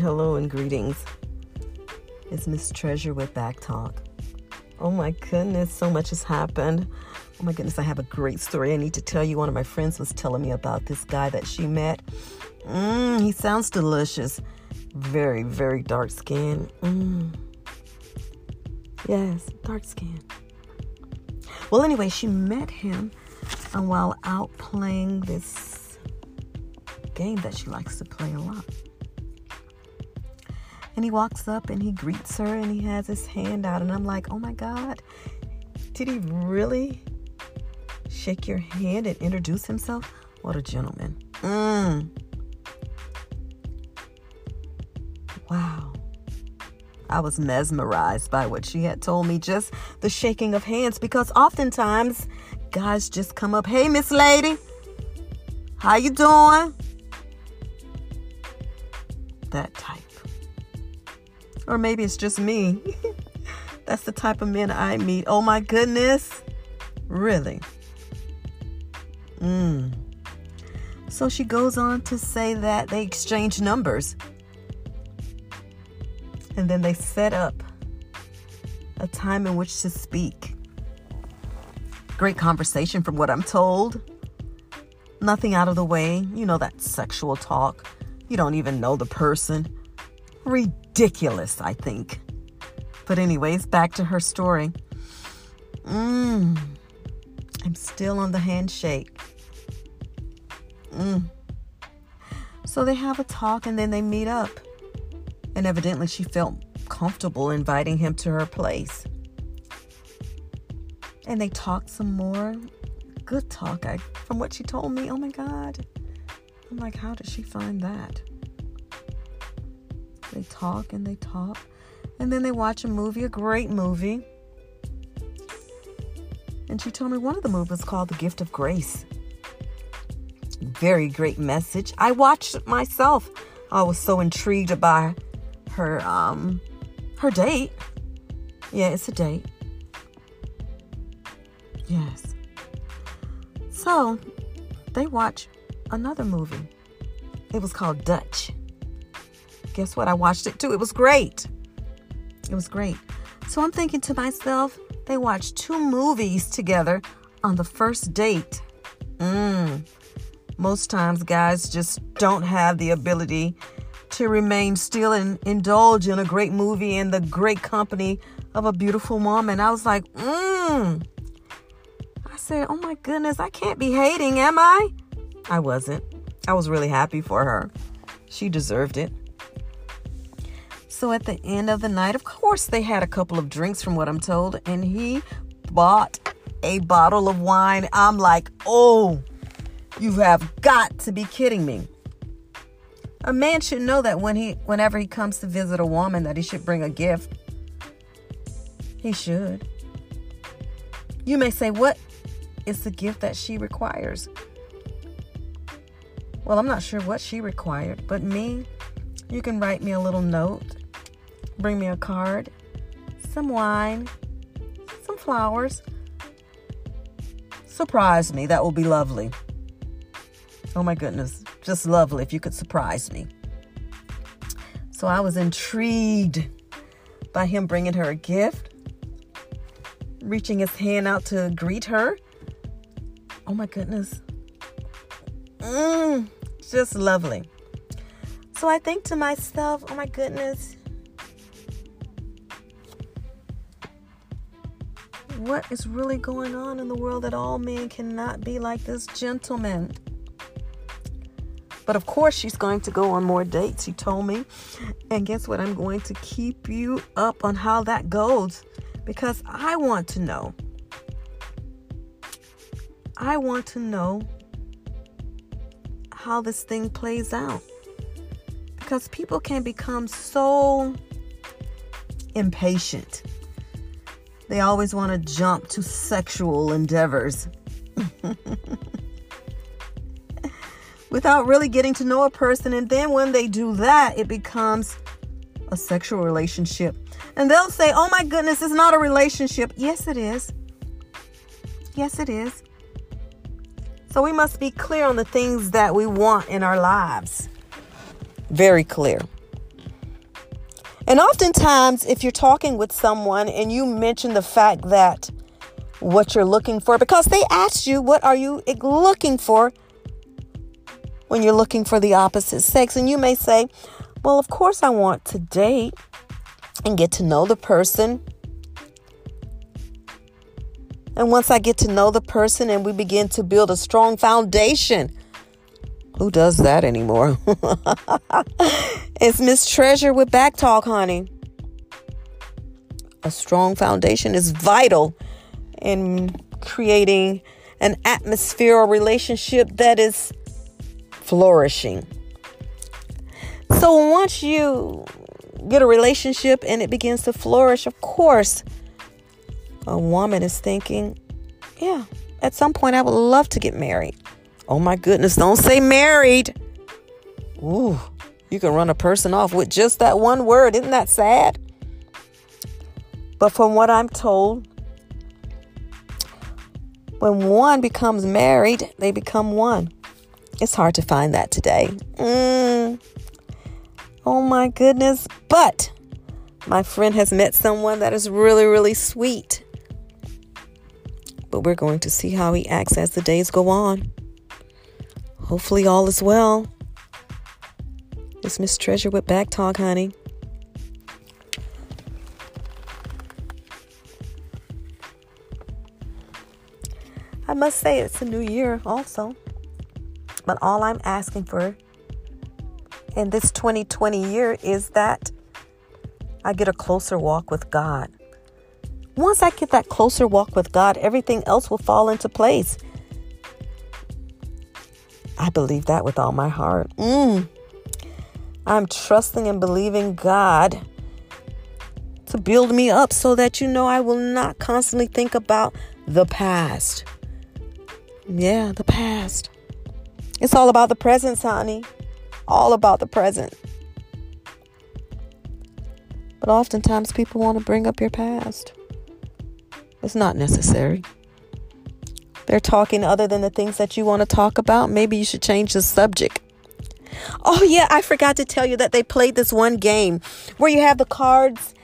Hello and greetings. It's Miss Treasure with Back Talk. Oh my goodness, so much has happened. Oh my goodness, I have a great story I need to tell you. One of my friends was telling me about this guy that she met. Mmm, he sounds delicious. Very, very dark skin. Mmm. Yes, dark skin. Well, anyway, she met him and while out playing this game that she likes to play a lot. And he walks up and he greets her and he has his hand out. And I'm like, oh my God, did he really shake your hand and introduce himself? What a gentleman. Mm. Wow. I was mesmerized by what she had told me, just the shaking of hands, because oftentimes guys just come up, hey, Miss Lady, how you doing? That type. Or maybe it's just me. That's the type of men I meet. Oh my goodness. Really? Mm. So she goes on to say that they exchange numbers. And then they set up a time in which to speak. Great conversation from what I'm told. Nothing out of the way. You know, that sexual talk. You don't even know the person. Ridiculous, I think. But, anyways, back to her story. Mmm. I'm still on the handshake. Mmm. So they have a talk and then they meet up. And evidently, she felt comfortable inviting him to her place. And they talked some more. Good talk. I, from what she told me, oh my God. I'm like, how did she find that? They talk and they talk. And then they watch a movie, a great movie. And she told me one of the movies called The Gift of Grace. Very great message. I watched it myself. I was so intrigued by her um her date. Yeah, it's a date. Yes. So they watch another movie. It was called Dutch. Guess what? I watched it too. It was great. It was great. So I'm thinking to myself, they watched two movies together on the first date. Mm. Most times, guys just don't have the ability to remain still and indulge in a great movie in the great company of a beautiful woman. I was like, mmm. I said, oh my goodness, I can't be hating, am I? I wasn't. I was really happy for her. She deserved it. So at the end of the night, of course, they had a couple of drinks from what I'm told, and he bought a bottle of wine. I'm like, oh, you have got to be kidding me. A man should know that when he whenever he comes to visit a woman that he should bring a gift. He should. You may say, "What is the gift that she requires?" Well, I'm not sure what she required, but me, you can write me a little note, bring me a card, some wine, some flowers. Surprise me. That will be lovely. Oh my goodness just lovely if you could surprise me. So I was intrigued by him bringing her a gift, reaching his hand out to greet her. Oh my goodness. Mmm, just lovely. So I think to myself, oh my goodness, what is really going on in the world that all men cannot be like this gentleman? But of course, she's going to go on more dates, she told me. And guess what? I'm going to keep you up on how that goes because I want to know. I want to know how this thing plays out. Because people can become so impatient. They always want to jump to sexual endeavors. without really getting to know a person. And then when they do that, it becomes a sexual relationship. And they'll say, oh my goodness, it's not a relationship. Yes, it is. Yes, it is. So we must be clear on the things that we want in our lives. Very clear. And oftentimes, if you're talking with someone and you mention the fact that what you're looking for, because they asked you, What are you looking for when you're looking for the opposite sex? And you may say, Well, of course, I want to date and get to know the person. And once I get to know the person and we begin to build a strong foundation, who does that anymore? it's Miss Treasure with Back Talk, honey. A strong foundation is vital in creating an atmosphere or relationship that is flourishing. So once you get a relationship and it begins to flourish, of course, a woman is thinking, yeah, at some point I would love to get married. Oh my goodness, don't say married. Ooh, you can run a person off with just that one word. Isn't that sad? But from what I'm told, when one becomes married, they become one. It's hard to find that today. Mm. Oh my goodness. But my friend has met someone that is really, really sweet. But we're going to see how he acts as the days go on. Hopefully, all is well. It's Miss Treasure with Back Talk, honey. I must say, it's a new year also. But all I'm asking for in this 2020 year is that I get a closer walk with God. Once I get that closer walk with God, everything else will fall into place. I believe that with all my heart. Mm. I'm trusting and believing God to build me up so that you know I will not constantly think about the past. Yeah, the past. It's all about the present, honey. All about the present. But oftentimes people want to bring up your past. It's not necessary they're talking other than the things that you want to talk about, maybe you should change the subject. Oh, yeah, I forgot to tell you that they played this one game where you have the cards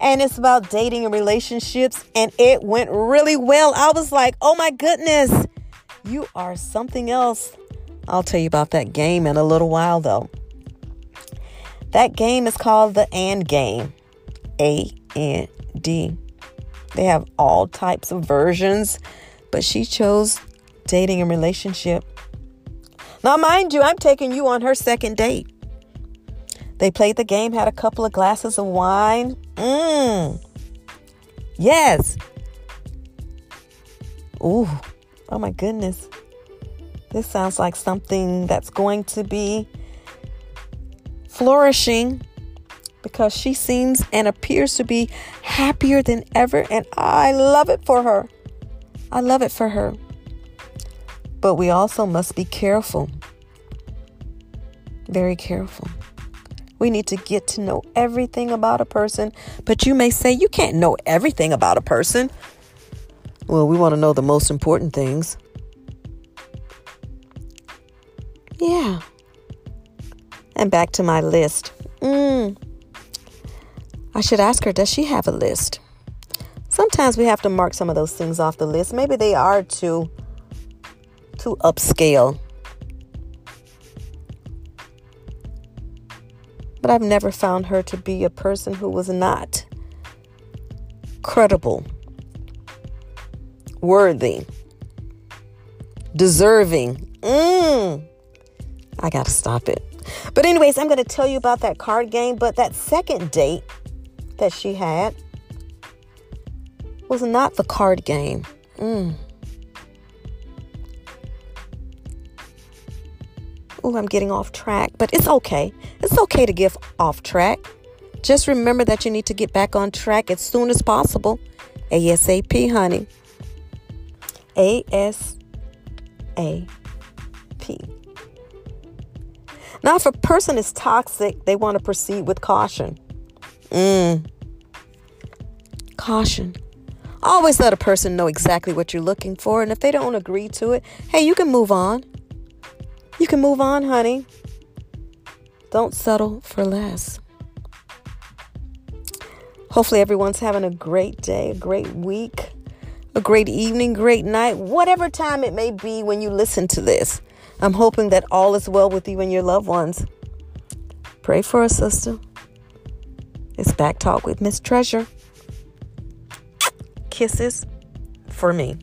and it's about dating and relationships, and it went really well. I was like, oh my goodness, you are something else. I'll tell you about that game in a little while, though. That game is called the AND game. A N D. They have all types of versions but she chose dating and relationship. Now, mind you, I'm taking you on her second date. They played the game, had a couple of glasses of wine. Mmm. Yes. Ooh. Oh my goodness. This sounds like something that's going to be flourishing because she seems and appears to be happier than ever, and I love it for her. I love it for her. But we also must be careful. Very careful. We need to get to know everything about a person. But you may say you can't know everything about a person. Well, we want to know the most important things. Yeah. And back to my list. Mm. I should ask her, does she have a list? Sometimes we have to mark some of those things off the list. Maybe they are too too upscale. But I've never found her to be a person who was not credible, worthy, deserving. Mm. I got to stop it. But, anyways, I'm going to tell you about that card game. But that second date that she had, was not the card game. Mm. Oh, I'm getting off track, but it's okay. It's okay to get off track. Just remember that you need to get back on track as soon as possible. ASAP, honey. A S A P. Now, if a person is toxic, they want to proceed with caution. Mm. Caution. Always let a person know exactly what you're looking for. And if they don't agree to it, hey, you can move on. You can move on, honey. Don't settle for less. Hopefully, everyone's having a great day, a great week, a great evening, great night, whatever time it may be when you listen to this. I'm hoping that all is well with you and your loved ones. Pray for us, sister. It's Back Talk with Miss Treasure. Kisses for me.